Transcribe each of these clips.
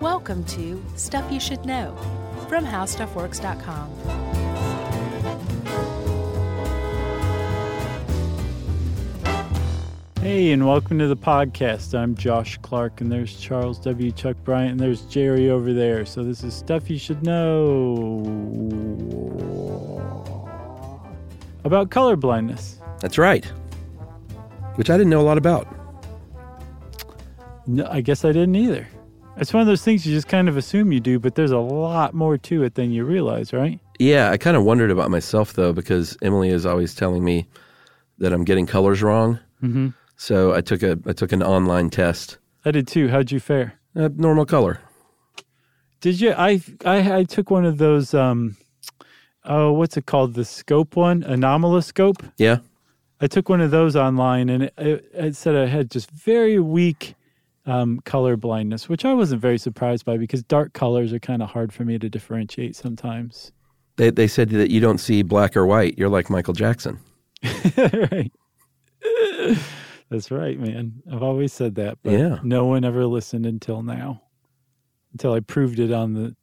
Welcome to Stuff You Should Know from HowStuffWorks.com. Hey, and welcome to the podcast. I'm Josh Clark, and there's Charles W. Chuck Bryant, and there's Jerry over there. So, this is stuff you should know about color blindness. That's right. Which I didn't know a lot about. No, I guess I didn't either. It's one of those things you just kind of assume you do, but there's a lot more to it than you realize, right? Yeah, I kind of wondered about myself though, because Emily is always telling me that I'm getting colors wrong. Mm-hmm. So I took a I took an online test. I did too. How'd you fare? Uh, normal color. Did you? I I I took one of those. Um, oh, what's it called? The scope one, anomaloscope. Yeah. I took one of those online, and it, it, it said I had just very weak um, color blindness, which I wasn't very surprised by because dark colors are kind of hard for me to differentiate sometimes. They they said that you don't see black or white. You're like Michael Jackson. right. That's right, man. I've always said that, but Yeah. no one ever listened until now, until I proved it on the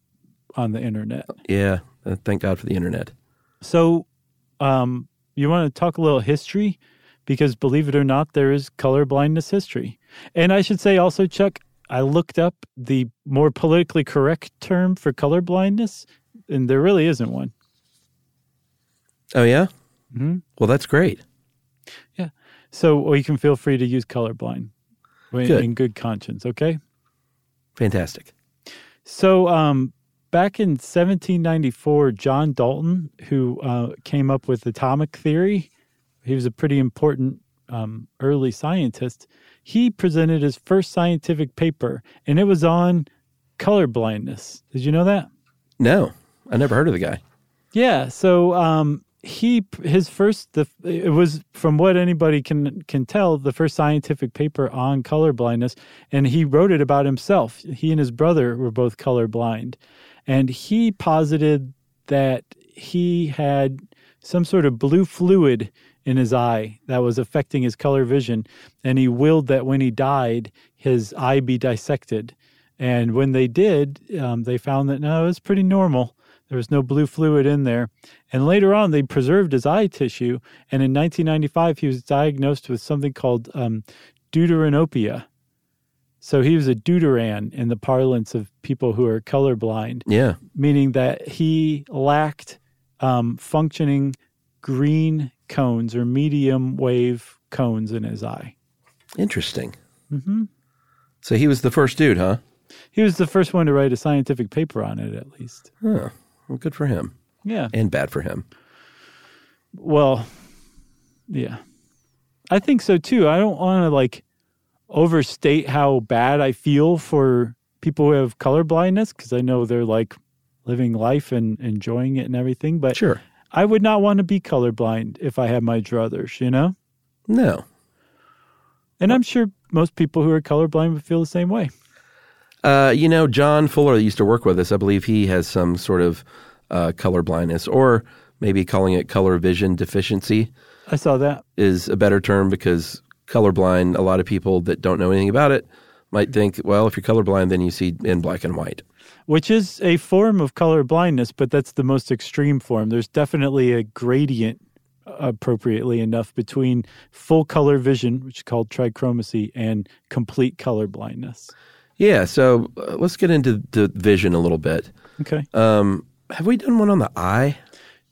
on the internet. Yeah. Uh, thank God for the internet. So, um, you want to talk a little history? Because believe it or not, there is color blindness history. And I should say also, Chuck, I looked up the more politically correct term for color blindness, and there really isn't one. Oh yeah. Mhm. Well, that's great. Yeah. So well, you can feel free to use colorblind in, Good. in good conscience, okay? Fantastic. So, um, back in 1794, John Dalton, who uh, came up with atomic theory, he was a pretty important um, early scientist. He presented his first scientific paper, and it was on color blindness. Did you know that? No, I never heard of the guy. Yeah. So um, he his first the it was from what anybody can can tell the first scientific paper on color blindness, and he wrote it about himself. He and his brother were both colorblind, and he posited that he had some sort of blue fluid in his eye that was affecting his color vision, and he willed that when he died, his eye be dissected. And when they did, um, they found that no, it was pretty normal. There was no blue fluid in there. And later on, they preserved his eye tissue. And in 1995, he was diagnosed with something called um, deuteranopia. So he was a deuteran in the parlance of people who are colorblind, Yeah. meaning that he lacked um, functioning green cones or medium wave cones in his eye. Interesting. hmm So he was the first dude, huh? He was the first one to write a scientific paper on it, at least. Huh. Well, good for him, Yeah. and bad for him. Well, yeah. I think so too. I don't want to like overstate how bad I feel for people who have color blindness because I know they're like living life and enjoying it and everything. But Sure. I would not want to be colorblind if I had my druthers, you know? No. And I'm sure most people who are colorblind would feel the same way. Uh, you know, John Fuller used to work with us. I believe he has some sort of uh, color blindness, or maybe calling it color vision deficiency I saw that. is a better term because colorblind, a lot of people that don't know anything about it might think, well, if you're colorblind, then you see in black and white. which is a form of color blindness, but that's the most extreme form. There's definitely a gradient, appropriately enough, between full color vision, which is called trichromacy, and complete color blindness. Yeah, so uh, let's get into the vision a little bit. Okay. Um, have we done one on the eye?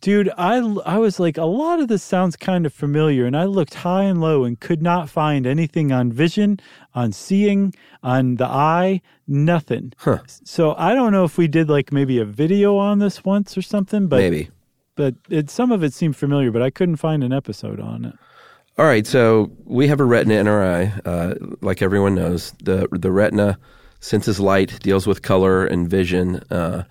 Dude, I, I was like, a lot of this sounds kind of familiar, and I looked high and low and could not find anything on vision, on seeing, on the eye, nothing. Huh. So I don't know if we did like maybe a video on this once or something, but Maybe. but it, some of it seemed familiar, but I couldn't find an episode on it. All right, so we have a retina in our eye, uh, like everyone knows. the The retina senses light, deals with color and vision, uh,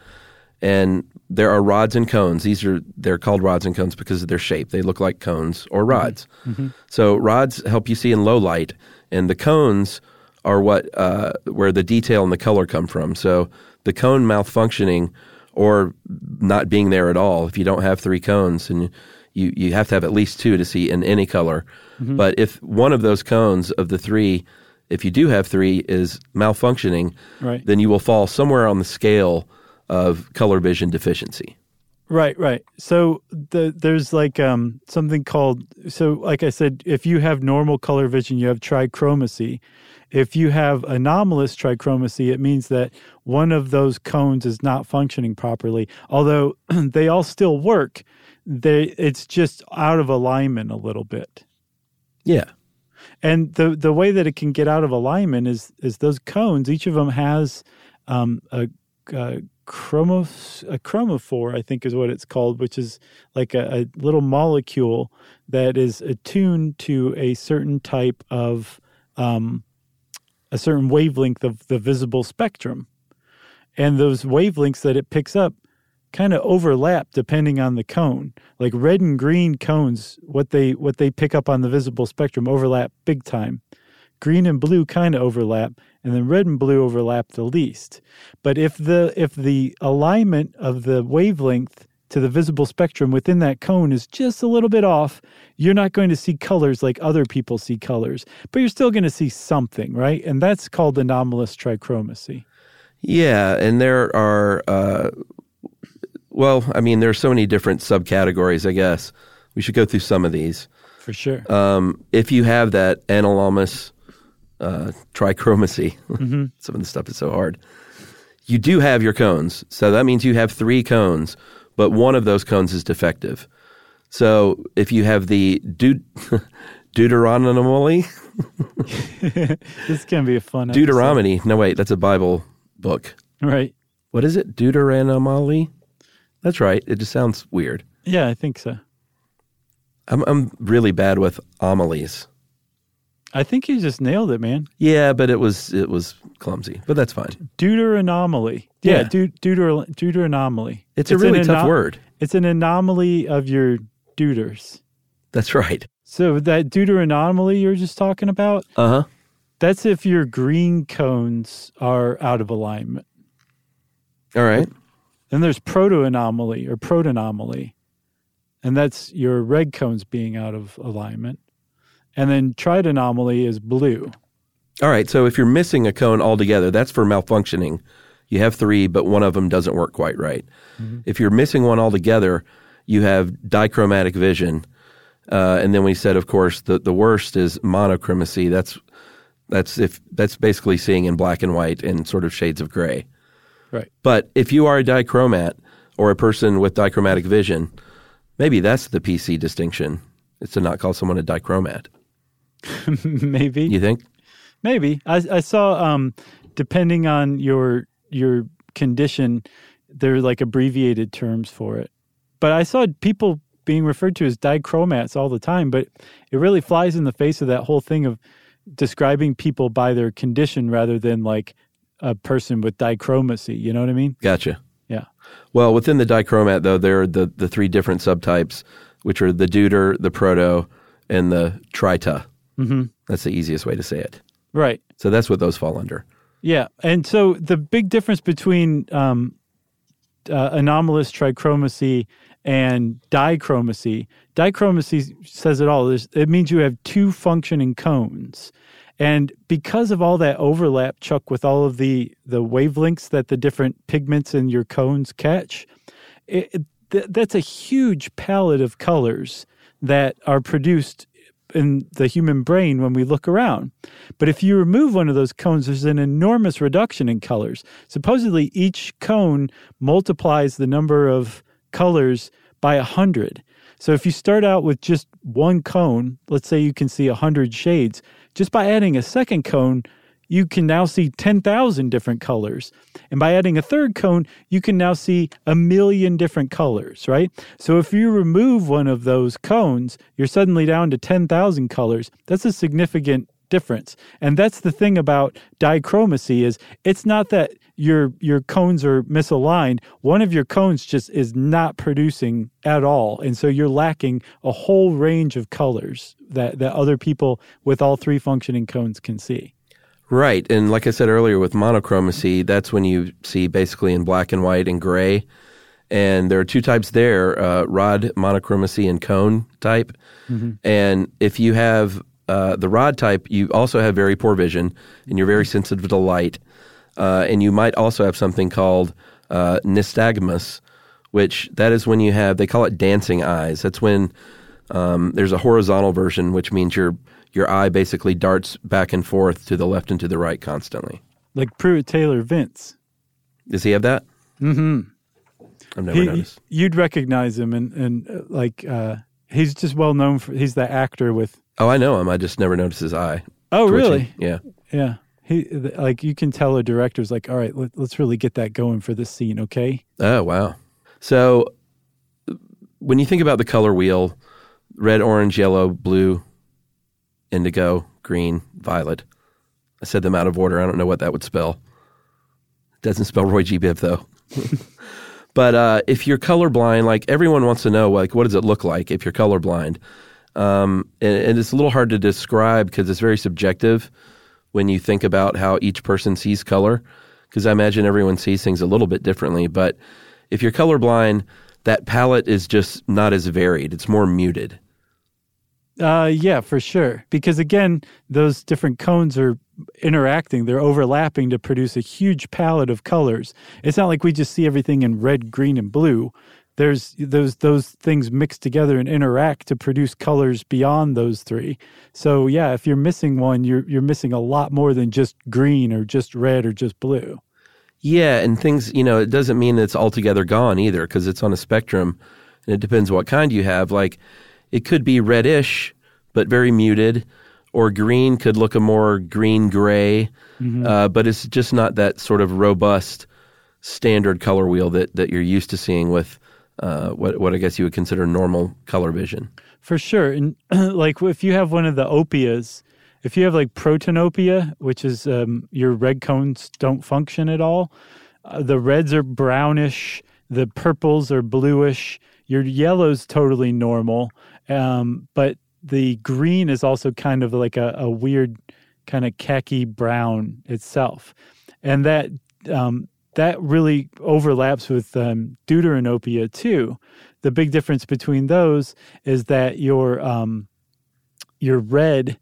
and there are rods and cones. These are they're called rods and cones because of their shape. They look like cones or mm-hmm. rods. Mm-hmm. So rods help you see in low light, and the cones are what uh, where the detail and the color come from. So the cone malfunctioning or not being there at all, if you don't have three cones, and you you have to have at least two to see in any color. Mm-hmm. But if one of those cones of the three if you do have three, is malfunctioning, Right. then you will fall somewhere on the scale of color vision deficiency. Right, right. So the, there's like um, something called so like I said, if you have normal color vision, you have trichromacy. If you have anomalous trichromacy, it means that one of those cones is not functioning properly. Although they all still work, they it's just out of alignment a little bit. Yeah. And the the way that it can get out of alignment is is those cones. Each of them has um, a, a chromos a chromophore, I think is what it's called, which is like a, a little molecule that is attuned to a certain type of um, a certain wavelength of the visible spectrum, and those wavelengths that it picks up kind of overlap depending on the cone. Like red and green cones, what they what they pick up on the visible spectrum overlap big time. Green and blue kind of overlap, and then red and blue overlap the least. But if the if the alignment of the wavelength to the visible spectrum within that cone is just a little bit off, you're not going to see colors like other people see colors, but you're still going to see something, right? And that's called anomalous trichromacy. Yeah, and there are, uh, well, I mean, there are so many different subcategories. I guess we should go through some of these. For sure. Um, if you have that anomalous uh, trichromacy, some of the stuff is so hard. You do have your cones, so that means you have three cones, but one of those cones is defective. So if you have the deut- Deuteronomy, this can be a fun episode. Deuteronomy. No, wait, that's a Bible book. Right. What is it? Deuteronomy. That's right. It just sounds weird. Yeah, I think so. I'm I'm really bad with homilies. I think you just nailed it, man. Yeah, but it was it was clumsy, but that's fine. Deuteranomaly. Yeah, Yeah. deut- deuter- deuteranomaly. It's a an really tough word. It's an anomaly of your deuters. That's right. So that deuteranomaly you're just talking about, Uh huh. that's if your green cones are out of alignment. All right. Then there's protoanomaly or protanomaly, and that's your red cones being out of alignment. And then tritanomaly is blue. All right. So if you're missing a cone altogether, that's for malfunctioning. You have three, but one of them doesn't work quite right. If you're missing one altogether, you have dichromatic vision. Uh, and then we said, of course, the, the worst is monochromacy. That's that's if that's basically seeing in black and white and sort of shades of gray. Right. But if you are a dichromat or a person with dichromatic vision, maybe that's the PC distinction. It's to not call someone a dichromat. Maybe. You think? Maybe I, I saw. Um, depending on your your condition, there are like abbreviated terms for it. But I saw people being referred to as dichromats all the time. But it really flies in the face of that whole thing of describing people by their condition rather than like a person with dichromacy. You know what I mean? Gotcha. Yeah. Well, within the dichromat, though, there are the, the three different subtypes, which are the deuter, the proto, and the trita. Mm-hmm. That's the easiest way to say it. Right. So that's what those fall under. Yeah, and so the big difference between um, uh, anomalous trichromacy and dichromacy, dichromacy says it all. There's, it means you have two functioning cones, and because of all that overlap, Chuck, with all of the the wavelengths that the different pigments in your cones catch, it, it- th- that's a huge palette of colors that are produced in the human brain when we look around. But if you remove one of those cones, there's an enormous reduction in colors. Supposedly, each cone multiplies the number of colors by a hundred. So if you start out with just one cone, let's say you can see a hundred shades, just by adding a second cone, you can now see 10,000 different colors. And by adding a third cone, you can now see a million different colors, right? So if you remove one of those cones, you're suddenly down to 10,000 colors. That's a significant difference. And that's the thing about dichromacy is it's not that your your cones are misaligned. One of your cones just is not producing at all. And so you're lacking a whole range of colors that, that other people with all three functioning cones can see. Right. And like I said earlier, with monochromacy, that's when you see basically in black and white and gray. And there are two types there uh, rod monochromacy and cone type. And if you have uh, the rod type, you also have very poor vision and you're very sensitive to light. Uh, and you might also have something called uh, nystagmus, which that is when you have, they call it dancing eyes. That's when um, there's a horizontal version, which means your, your eye basically darts back and forth to the left and to the right constantly. Like Pruitt Taylor Vince. Does he have that? Mm-hmm. I've never He- noticed. you'd recognize him, and and uh, like uh, he's just well known for he's the actor with. Oh, I know him. I just never noticed his eye. Oh, twitching. really? Yeah. Yeah. He like you can tell a director's like, all right, let, let's really get that going for this scene, okay? Oh, wow. So when you think about the color wheel, red, orange, yellow, blue, indigo, green, violet. I said them out of order. I don't know what that would spell. It doesn't spell Roy G. Biv though. but uh, if you're colorblind, like everyone wants to know, like what does it look like if you're colorblind? Um, and, and it's a little hard to describe because it's very subjective when you think about how each person sees color. Because I imagine everyone sees things a little bit differently. But if you're colorblind, that palette is just not as varied. It's more muted. Uh, yeah, for sure. Because again, those different cones are interacting; they're overlapping to produce a huge palette of colors. It's not like we just see everything in red, green, and blue. There's those those things mixed together and interact to produce colors beyond those three. So yeah, if you're missing one, you're you're missing a lot more than just green or just red or just blue. Yeah, and things, you know, it doesn't mean it's altogether gone either because it's on a spectrum and it depends what kind you have. Like it could be reddish, but very muted, or green could look a more green gray, uh, but it's just not that sort of robust standard color wheel that, that you're used to seeing with uh, what, what I guess you would consider normal color vision. For sure. And like if you have one of the opias, if you have like protanopia, which is um, your red cones don't function at all, uh, the reds are brownish, the purples are bluish, your yellow's totally normal, um, but the green is also kind of like a, a weird kind of khaki brown itself. And that um, that really overlaps with um, deuteranopia too. The big difference between those is that your um, your red,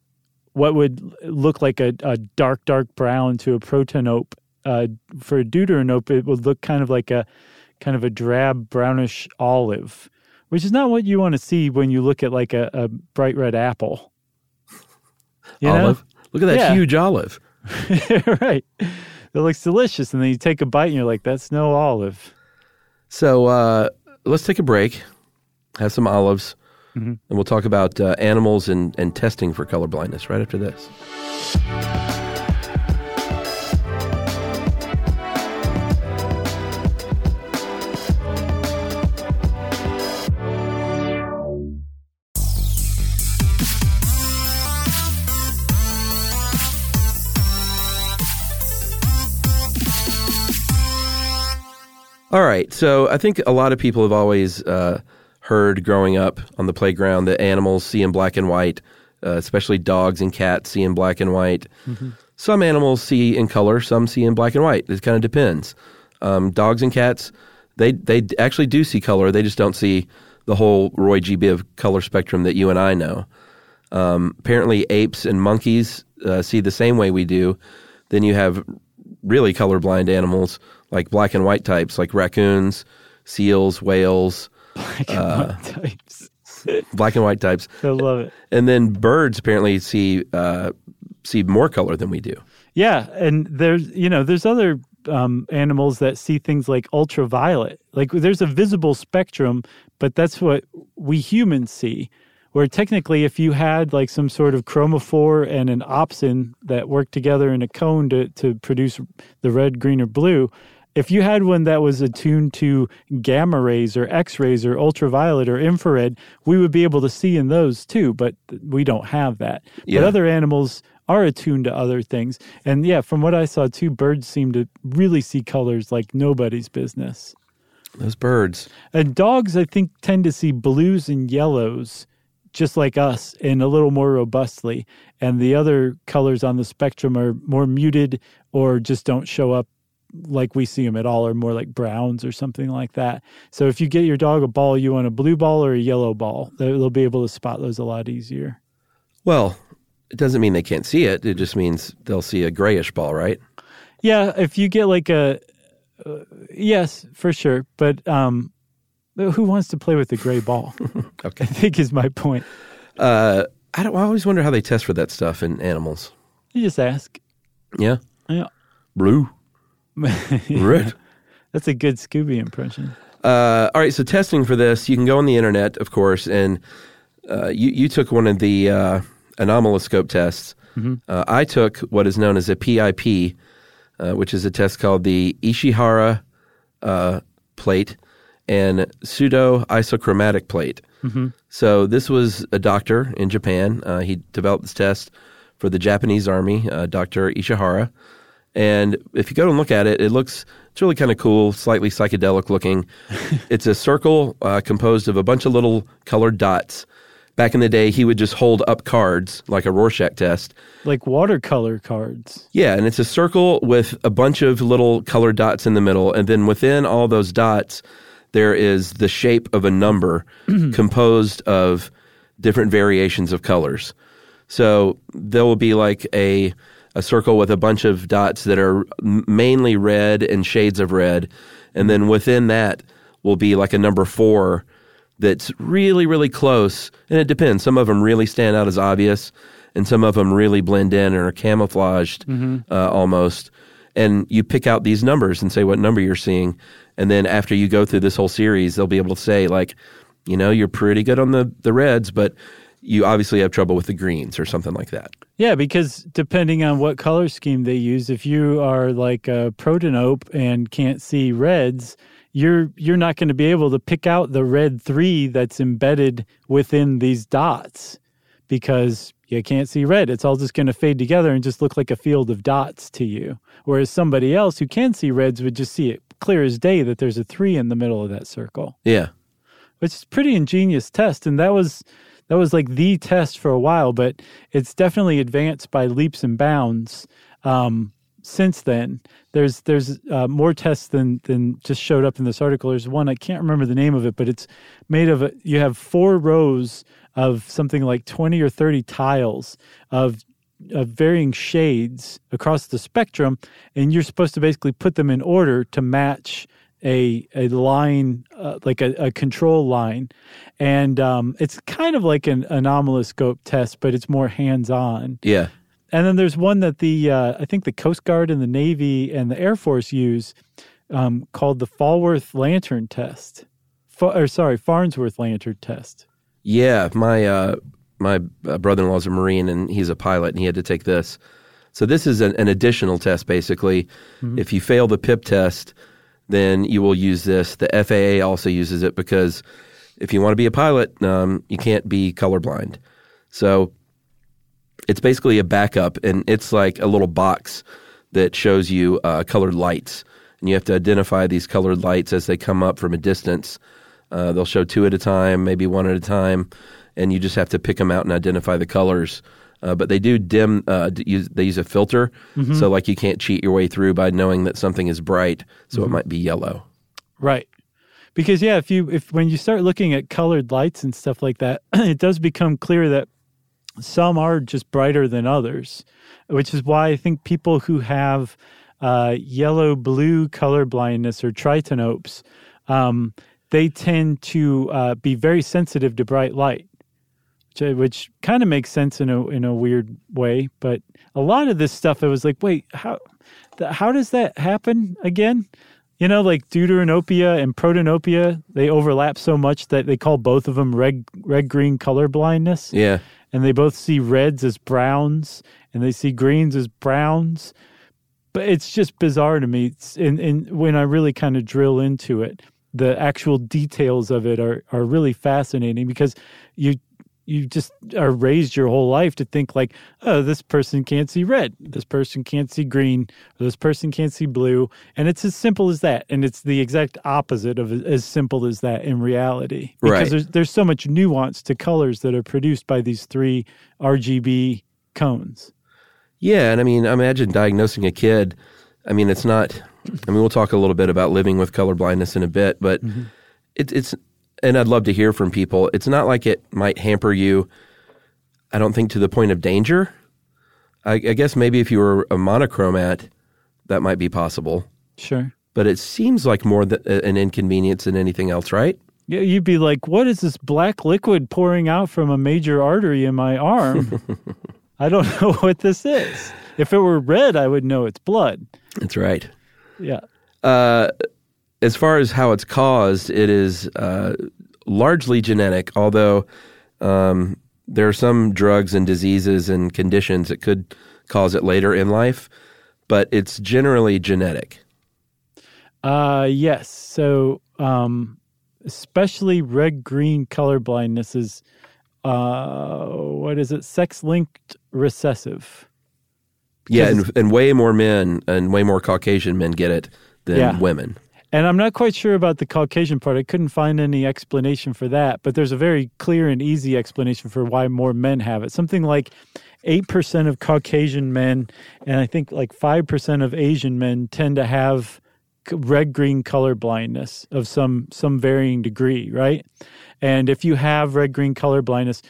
what would look like a, a dark dark brown to a protanope, uh, for a deuteranope, it would look kind of like a kind of a drab brownish olive, which is not what you want to see when you look at like a, a bright red apple. You know? olive. Look at that Yeah. huge olive. right. It looks delicious. And then you take a bite and you're like, that's no olive. So uh, let's take a break, have some olives, and we'll talk about uh, animals and, and testing for color blindness right after this. All right. So I think a lot of people have always uh, heard growing up on the playground that animals see in black and white, uh, especially dogs and cats see in black and white. Some animals see in color, some see in black and white. It kind of depends. Um, dogs and cats, they they actually do see color. They just don't see the whole Roy G. Biv color spectrum that you and I know. Um, apparently, apes and monkeys uh, see the same way we do. Then you have really colorblind animals like black and white types, like raccoons, seals, whales, Black and white types. black and white types, I love it. and then birds apparently see uh, see more color than we do. Yeah, and there's you know there's other um, animals that see things like ultraviolet. Like there's a visible spectrum, but that's what we humans see. Where technically, if you had like some sort of chromophore and an opsin that worked together in a cone to to produce the red, green, or blue, if you had one that was attuned to gamma rays or X rays or ultraviolet or infrared, we would be able to see in those too. But we don't have that. Yeah. But other animals are attuned to other things. And yeah, from what I saw too, birds seem to really see colors like nobody's business. Those birds. And dogs, I think, tend to see blues and yellows just like us and a little more robustly. And the other colors on the spectrum are more muted or just don't show up like we see them at all, are more like browns or something like that. So if you get your dog a ball, you want a blue ball or a yellow ball. They'll be able to spot those a lot easier. Well, it doesn't mean they can't see it. It just means they'll see a grayish ball, right? Yeah, if you get like a uh, yes, for sure. But um, who wants to play with the gray ball? Okay. I think is my point. Uh, I don't. I always wonder how they test for that stuff in animals. You just ask. Yeah, Yeah. blue, red. That's a good Scooby impression. Uh, all right, so testing for this, you can go on the internet, of course, and uh, you you took one of the uh, anomaloscope tests. Uh, I took what is known as a PIP, uh, which is a test called the Ishihara uh, plate and pseudo isochromatic plate. So this was a doctor in Japan. Uh, he developed this test for the Japanese army, uh, Dr. Ishihara. And if you go and look at it, it looks it's really kind of cool, slightly psychedelic looking. it's a circle uh, composed of a bunch of little colored dots. Back in the day, he would just hold up cards like a Rorschach test. Like watercolor cards. Yeah, and it's a circle with a bunch of little colored dots in the middle, and then within all those dots, there is the shape of a number composed of different variations of colors. So there will be like a a circle with a bunch of dots that are mainly red and shades of red, and then within that will be like a number four that's really really close. And it depends. Some of them really stand out as obvious, and some of them really blend in and are camouflaged uh, almost. And you pick out these numbers and say what number you're seeing, and then after you go through this whole series, they'll be able to say like, you know, you're pretty good on the the reds, but you obviously have trouble with the greens or something like that. Yeah, because depending on what color scheme they use, if you are like a protanope and can't see reds, you're you're not going to be able to pick out the red three that's embedded within these dots because you can't see red. It's all just going to fade together and just look like a field of dots to you. Whereas somebody else who can see reds would just see it clear as day that there's a three in the middle of that circle Yeah. which is pretty ingenious test and that was that was like the test for a while but it's definitely advanced by leaps and bounds um, since then. There's there's uh, more tests than than just showed up in this article. There's one i can't remember the name of it but it's made of a, you have four rows of something like 20 or 30 tiles of of varying shades across the spectrum, and you're supposed to basically put them in order to match a a line, uh, like a, a control line, and um, it's kind of like an anomaloscope test, but it's more hands on. Yeah. And then there's one that the uh, I think the Coast Guard and the Navy and the Air Force use um, called the Falworth Lantern Test, Fa- or sorry, Farnsworth Lantern Test. Yeah, my uh, my uh, brother-in-law is a Marine and he's a pilot, and he had to take this. So this is an, an additional test, basically. If you fail the PIP test, then you will use this. The FAA also uses it because if you want to be a pilot, um, you can't be colorblind. So it's basically a backup, and it's like a little box that shows you uh, colored lights, and you have to identify these colored lights as they come up from a distance. Uh, they'll show two at a time, maybe one at a time, and you just have to pick them out and identify the colors. Uh, but they do dim. Uh, use, they use a filter, so like you can't cheat your way through by knowing that something is bright, so it might be yellow. Right. Because yeah, if you if when you start looking at colored lights and stuff like that, it does become clear that some are just brighter than others, which is why I think people who have uh, yellow blue color blindness or tritanopes, um, they tend to uh, be very sensitive to bright light, which, which kind of makes sense in a in a weird way. But a lot of this stuff, I was like, wait, how th- how does that happen again? You know, like deuteranopia and protanopia, they overlap so much that they call both of them red red green color blindness Yeah, and they both see reds as browns and they see greens as browns. But it's just bizarre to me. And, and when I really kind of drill into it, the actual details of it are, are really fascinating because you you just are raised your whole life to think like, oh, this person can't see red, this person can't see green, this person can't see blue, and it's as simple as that. And it's the exact opposite of as simple as that in reality, because Right. there's there's so much nuance to colors that are produced by these three RGB cones. Yeah, and I mean, imagine diagnosing a kid. I mean, it's not. I mean, we'll talk a little bit about living with color blindness in a bit, but mm-hmm. it, it's. And I'd love to hear from people. It's not like it might hamper you. I don't think to the point of danger, I, I guess maybe if you were a monochromat, that might be possible. Sure. But it seems like more th- an inconvenience than anything else, right? Yeah, you'd be like, "What is this black liquid pouring out from a major artery in my arm?" I don't know what this is. If it were red, I would know it's blood. That's right. Yeah. Uh, as far as how it's caused, it is uh, largely genetic, although um, there are some drugs and diseases and conditions that could cause it later in life, but it's generally genetic. Uh, yes. So, um, especially red green color blindness is, uh, what is it? Sex linked recessive. Yeah, and, and way more men and way more Caucasian men get it than Yeah. women. And I'm not quite sure about the Caucasian part. I couldn't find any explanation for that, but there's a very clear and easy explanation for why more men have it. Something like 8% of Caucasian men and I think like 5% of Asian men tend to have red green color blindness of some some varying degree, right? And if you have red green color blindness,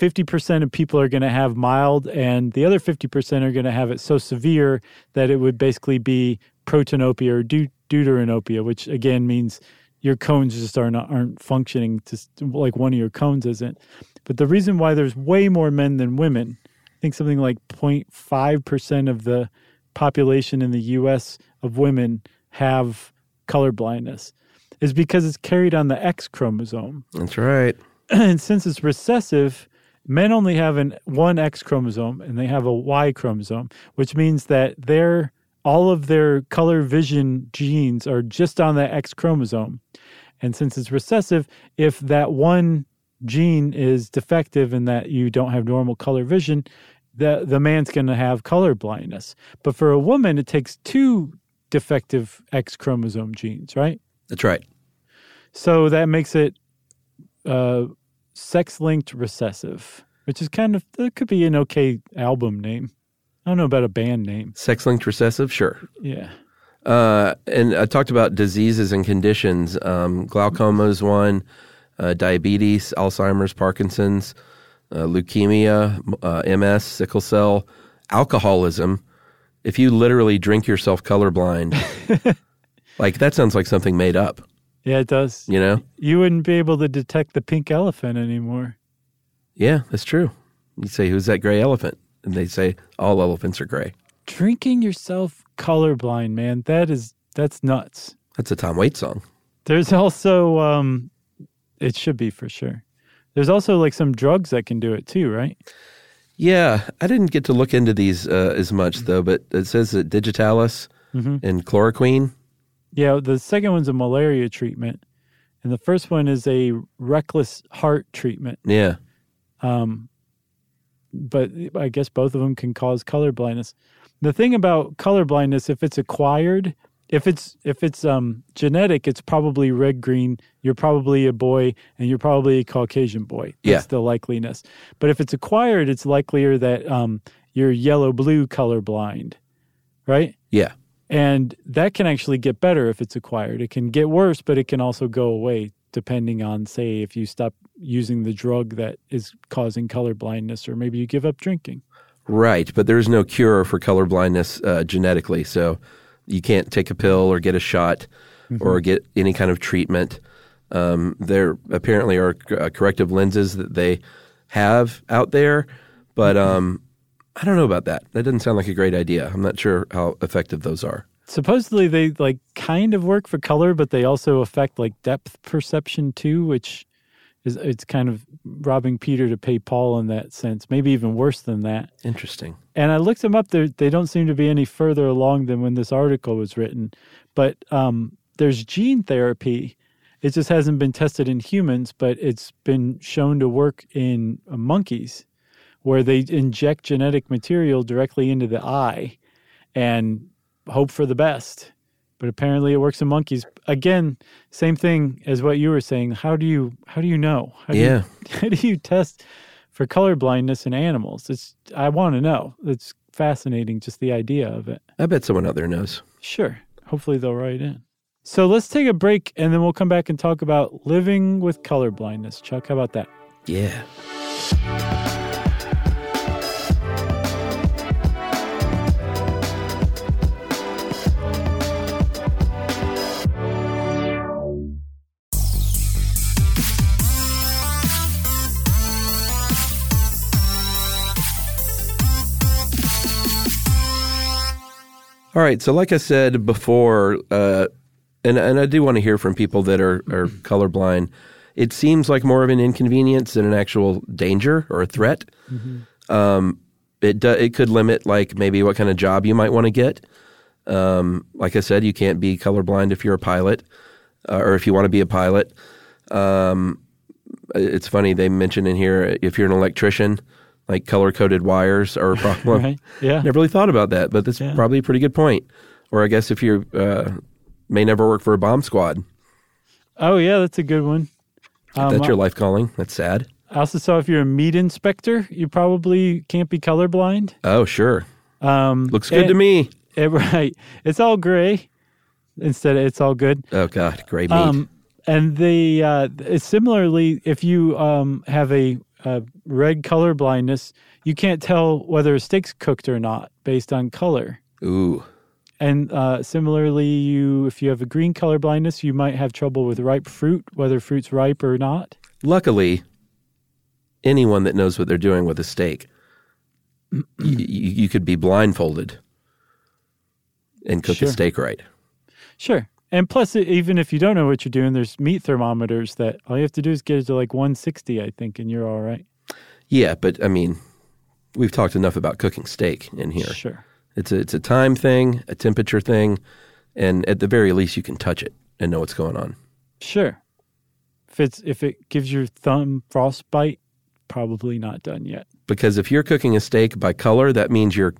50% of people are going to have mild and the other 50% are going to have it so severe that it would basically be protanopia or deut- deuteranopia, which again means your cones just are not, aren't functioning to like one of your cones isn't. But the reason why there's way more men than women, I think something like 0.5% of the population in the US of women have color blindness is because it's carried on the X chromosome That's right. and since it's recessive, men only have an one X chromosome and they have a Y chromosome, which means that their all of their color vision genes are just on that X chromosome. And since it's recessive, if that one gene is defective and that you don't have normal color vision, the the man's going to have color blindness. But for a woman, it takes two defective X chromosome genes, right? That's right. So that makes it uh, sex linked recessive, which is kind of, it could be an okay album name. I don't know about a band name. Sex linked recessive, sure. Yeah. Uh, and I talked about diseases and conditions. Um, glaucoma is one, uh, diabetes, Alzheimer's, Parkinson's, uh, leukemia, uh, MS, sickle cell, alcoholism. If you literally drink yourself colorblind, like that sounds like something made up, Yeah, it does. you know? You wouldn't be able to detect the pink elephant anymore. Yeah, that's true. You'd say, Who's that gray elephant? And they say, All elephants are gray. Drinking yourself colorblind, man, that is, that's nuts. That's a Tom Waits song. There's also, um, it should be for sure. There's also like some drugs that can do it too, right? Yeah, I didn't get to look into these uh, as much though, but it says that digitalis and chloroquine. Yeah, the second one's a malaria treatment, and the first one is a reckless heart treatment. Yeah, Um, but I guess both of them can cause color blindness. The thing about color blindness, if it's acquired, if it's if it's um, genetic, it's probably red green. You're probably a boy, and you're probably a Caucasian boy. That's Yeah. the likeliness. But if it's acquired, it's likelier that um, you're yellow blue color blind, right? yeah, And that can actually get better if it's acquired. It can get worse, but it can also go away depending on, say, if you stop using the drug that is causing color blindness, or maybe you give up drinking. right. But there's no cure for color blindness uh, genetically, so you can't take a pill or get a shot or get any kind of treatment. Um, there apparently are uh, corrective lenses that they have out there, but um, I don't know about that. That doesn't sound like a great idea. I'm not sure how effective those are. Supposedly, they like kind of work for color, but they also affect like depth perception too, which is it's kind of robbing Peter to pay Paul in that sense. Maybe even worse than that. Interesting. and I looked them up. They they don't seem to be any further along than when this article was written. But um, there's gene therapy. It just hasn't been tested in humans, but it's been shown to work in uh, monkeys, where they inject genetic material directly into the eye, and hope for the best. But apparently, it works in monkeys. Again, same thing as what you were saying. How do you how do you know? How do Yeah. You, how do you test for color blindness in animals? It's I want to know. It's fascinating, just the idea of it. I bet someone out there knows. Sure. Hopefully, they'll write in. So let's take a break, and then we'll come back and talk about living with color blindness. Chuck, how about that? Yeah. All right. So, like I said before, uh, and and I do want to hear from people that are are colorblind. It seems like more of an inconvenience than an actual danger or a threat. Um, it do, it could limit like maybe what kind of job you might want to get. Um, like I said, you can't be colorblind if you're a pilot, uh, or if you want to be a pilot. Um, it's funny they mention in here if you're an electrician, like color coded wires are a problem. Right? Yeah. Never really thought about that, but that's Yeah. probably a pretty good point. Or I guess if you uh, may never work for a bomb squad, Oh yeah, that's a good one. Um, that's your life calling. That's sad. I also saw if you're a meat inspector, you probably can't be colorblind. Oh, sure. Um, Looks good and- to me. it- right. It's all gray instead of it's all good. Oh God, gray meat. Um, and the uh, similarly, if you um, have a, a red color blindness, you can't tell whether a steak's cooked or not based on color. Ooh. And uh, similarly, you if you have a green color blindness, you might have trouble with ripe fruit, whether fruit's ripe or not. Luckily, anyone that knows what they're doing with a steak, y- y- you could be blindfolded and cook Sure. a steak right. Sure. And plus, even if you don't know what you're doing, there's meat thermometers that all you have to do is get it to like 160, I think, and you're all right. Yeah, but I mean, we've talked enough about cooking steak in here. Sure. It's a it's a time thing, a temperature thing, and at the very least, you can touch it and know what's going on. Sure. If it's if it gives your thumb frostbite, probably not done yet. Because if you're cooking a steak by color, that means you're,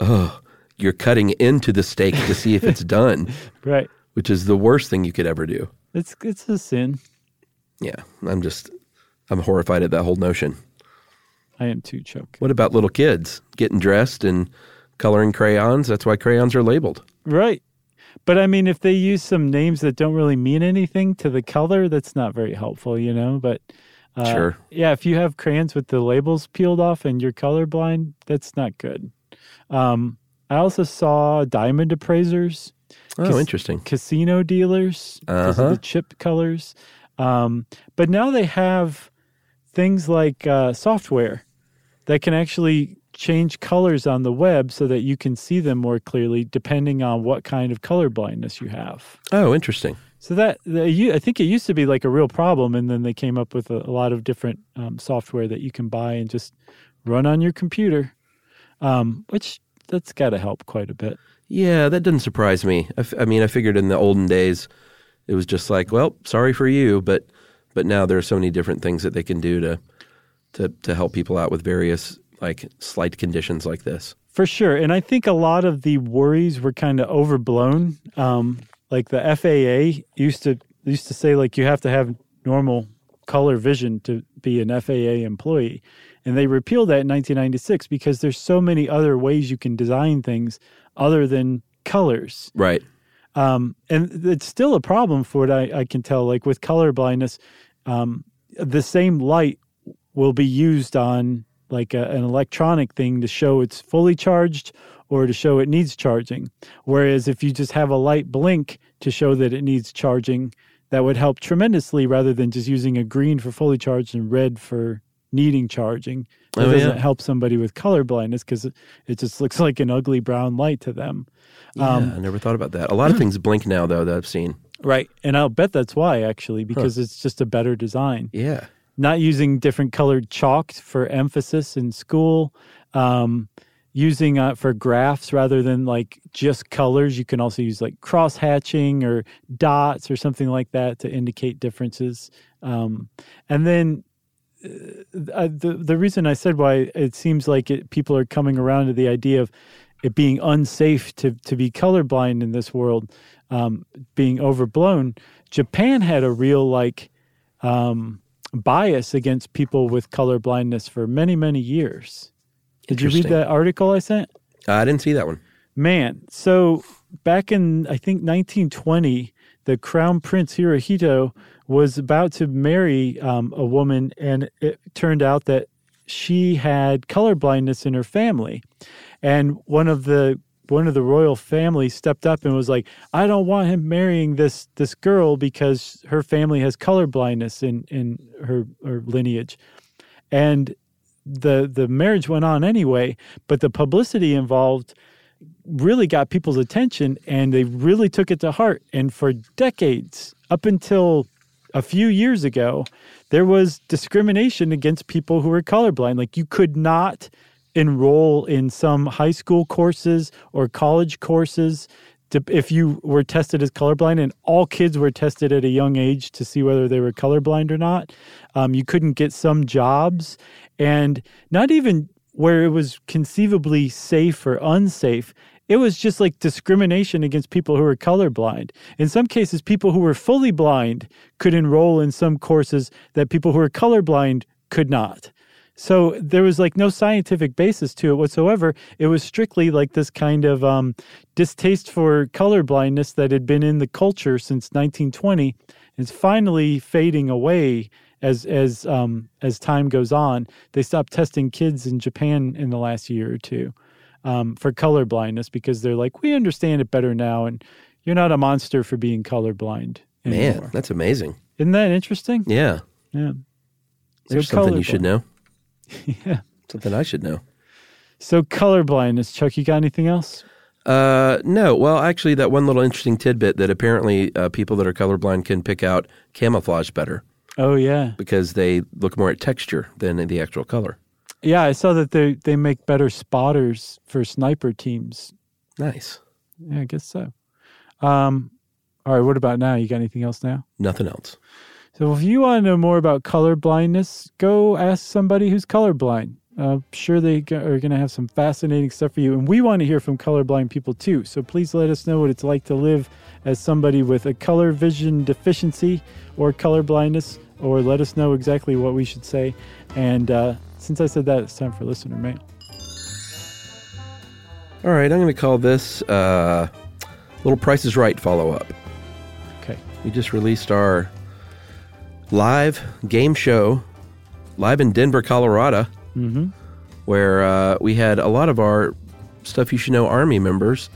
oh, you're cutting into the steak to see if it's done, Right. which is the worst thing you could ever do. It's it's a sin. Yeah, I'm just, I'm horrified at that whole notion. I am too, Chuck. What about little kids getting dressed and coloring crayons? That's why crayons are labeled. Right. But I mean, if they use some names that don't really mean anything to the color, that's not very helpful, you know. But uh, Sure. yeah, if you have crayons with the labels peeled off and you're colorblind, that's not good. Um, I also saw diamond appraisers, Oh, Cas- interesting. casino dealers because of Uh-huh. the chip colors. Um, but now they have things like uh, software that can actually change colors on the web so that you can see them more clearly depending on what kind of color blindness you have. Oh, interesting. So that I think it used to be like a real problem, and then they came up with a, a lot of different um, software that you can buy and just run on your computer, um, which that's got to help quite a bit. Yeah, that doesn't surprise me. I, f- I mean, I figured in the olden days, it was just like, well, sorry for you, but but now there are so many different things that they can do to to to help people out with various like slight conditions like this. For sure. And I think a lot of the worries were kind of overblown. Um, like the FAA used to used to say like you have to have normal color vision to be an FAA employee. And they repealed that in 1996 because there's so many other ways you can design things other than colors. Right. Um, and it's still a problem for it. I, I can tell, like with color blindness, um, the same light will be used on like a, an electronic thing to show it's fully charged or to show it needs charging. Whereas if you just have a light blink to show that it needs charging, that would help tremendously rather than just using a green for fully charged and red for needing charging. It Oh, doesn't help somebody with color blindness because it, it just looks like an ugly brown light to them. Yeah, I never thought about that. A lot of things blink now, though, that I've seen. Right. And I'll bet that's why, actually, because it's just a better design. Yeah. Not using different colored chalk for emphasis in school, um, using uh, for graphs rather than like just colors. You can also use like cross hatching or dots or something like that to indicate differences. Um, and then uh, the the reason I said why it seems like it, people are coming around to the idea of it being unsafe to to be colorblind in this world um, being overblown. Japan had a real like um, bias against people with color blindness for many many years. Did you read that article I sent? I didn't see that one. Man, so back in I think 1920, the Crown Prince Hirohito was about to marry um, a woman, and it turned out that she had color blindness in her family, and one of the one of the royal family stepped up and was like, "I don't want him marrying this this girl because her family has color blindness in in her her lineage," and the the marriage went on anyway, but the publicity involved really got people's attention and they really took it to heart. And for decades, up until a few years ago, there was discrimination against people who were colorblind. Like you could not enroll in some high school courses or college courses to, if you were tested as colorblind, and all kids were tested at a young age to see whether they were colorblind or not. Um, you couldn't get some jobs, and not even where it was conceivably safe or unsafe. It was just like discrimination against people who were colorblind. In some cases, people who were fully blind could enroll in some courses that people who were colorblind could not. So there was like no scientific basis to it whatsoever. It was strictly like this kind of um, distaste for color blindness that had been in the culture since 1920. It's finally fading away as as um, as time goes on. They stopped testing kids in Japan in the last year or two um, for color blindness because they're like, we understand it better now, and you're not a monster for being colorblind. Anymore. Man, that's amazing. Isn't that interesting? Yeah. Yeah. There's something you should know. Yeah. Something I should know. So color blindness, Chuck. You got anything else? Uh, no. Well, actually, that one little interesting tidbit that apparently uh, people that are colorblind can pick out camouflage better Oh yeah, because they look more at texture than the actual color. Yeah. I saw that they they make better spotters for sniper teams. Nice. Yeah, I guess so. Um, all right. What about now? You got anything else now? Nothing else. So if you want to know more about color blindness, go ask somebody who's colorblind. Uh, sure, they are going to have some fascinating stuff for you, and we want to hear from colorblind people too. So please let us know what it's like to live as somebody with a color vision deficiency or color blindness, or let us know exactly what we should say. And uh, since I said that, it's time for listener mail. All right. I'm going to call this uh, little Price is Right follow up. Okay. We just released our live game show live in Denver, Colorado, Mm-hmm. where uh, we had a lot of our Stuff You Should Know Army members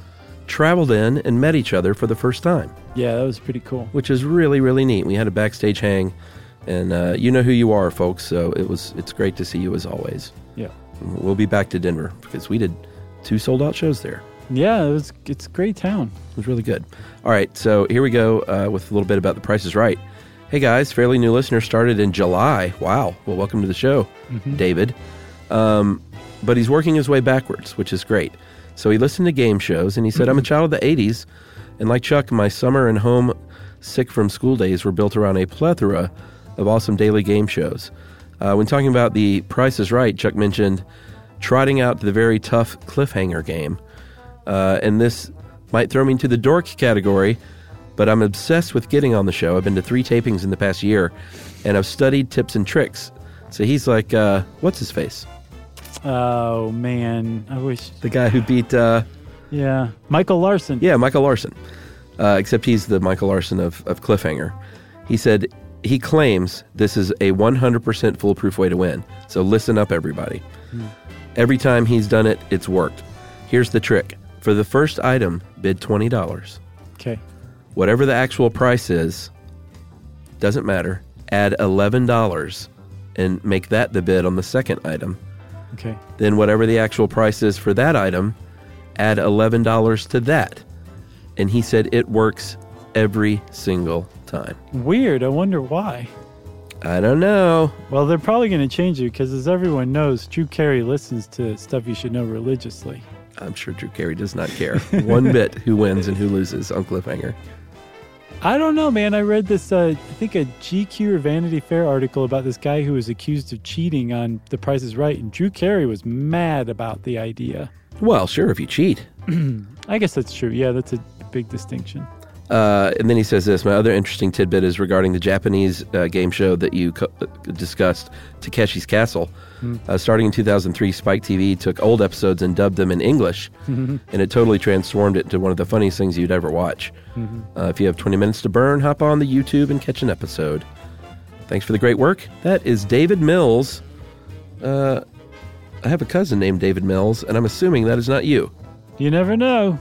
traveled in and met each other for the first time, Yeah, that was pretty cool. which is really, really neat. We had a backstage hang, and uh, you know who you are, folks, so it was it's great to see you as always. Yeah. We'll be back to Denver because we did two sold out shows there. Yeah, it was. It's a great town. It was really good. All right, so here we go uh, with a little bit about the Price is Right. Hey guys, fairly new listener started in July. Wow. Well, welcome to the show, David. Um, but he's working his way backwards, which is great. So he listened to game shows and he said, I'm a child of the 80s. And like Chuck, my summer and home sick from school days were built around a plethora of awesome daily game shows. Uh, when talking about the Price is Right, Chuck mentioned trotting out the very tough cliffhanger game. Uh, and this might throw me into the dork category, but I'm obsessed with getting on the show. I've been to three tapings in the past year, and I've studied tips and tricks. So he's like, uh, what's his face? Oh man, I wish. The guy who beat, uh, Yeah, Michael Larson. yeah, Michael Larson. Uh, except he's the Michael Larson of, of Cliffhanger. He said he claims this is a 100% foolproof way to win. So listen up, everybody. Hmm. Every time he's done it, it's worked. Here's the trick for the first item, bid $20. Okay. whatever the actual price is, doesn't matter. Add $11 and make that the bid on the second item. Okay. Then, whatever the actual price is for that item, add $11 to that. And he said it works every single time. Weird. I wonder why. I don't know. Well, they're probably going to change it because, as everyone knows, Drew Carey listens to stuff you should know religiously. I'm sure Drew Carey does not care one bit who wins and who loses on Cliffhanger. I don't know, man. I read this, uh, I think, a GQ or Vanity Fair article about this guy who was accused of cheating on The Price is Right, and Drew Carey was mad about the idea. Well, sure, if you cheat. I guess that's true. Yeah, that's a big distinction. Uh, and then he says this. My other interesting tidbit is regarding the Japanese uh, game show that you co- uh, discussed, Takeshi's Castle. Uh, starting in 2003, Spike TV took old episodes and dubbed them in English, and it totally transformed it into one of the funniest things you'd ever watch. Uh, if you have 20 minutes to burn, hop on the YouTube and catch an episode. Thanks for the great work. That is David Mills. Uh, I have a cousin named David Mills, and I'm assuming that is not you. You never know.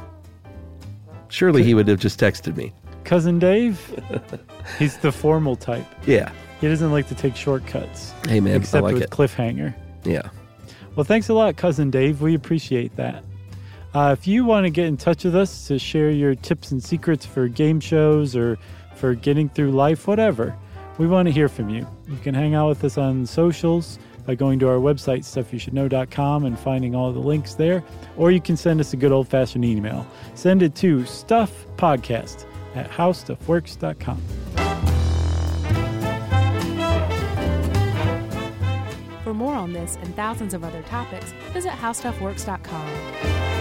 Surely he would have just texted me. Cousin Dave, he's the formal type. Yeah. He doesn't like to take shortcuts, Hey, man, except I like with it. cliffhanger. Yeah. Well, thanks a lot, cousin Dave. We appreciate that. Uh, if you want to get in touch with us to share your tips and secrets for game shows or for getting through life, whatever, we want to hear from you. You can hang out with us on socials by going to our website, stuffyoushouldknow.com, and finding all the links there. Or you can send us a good old fashioned email. Send it to stuffpodcast at howstuffworks.com. For more on this and thousands of other topics, visit howstuffworks.com.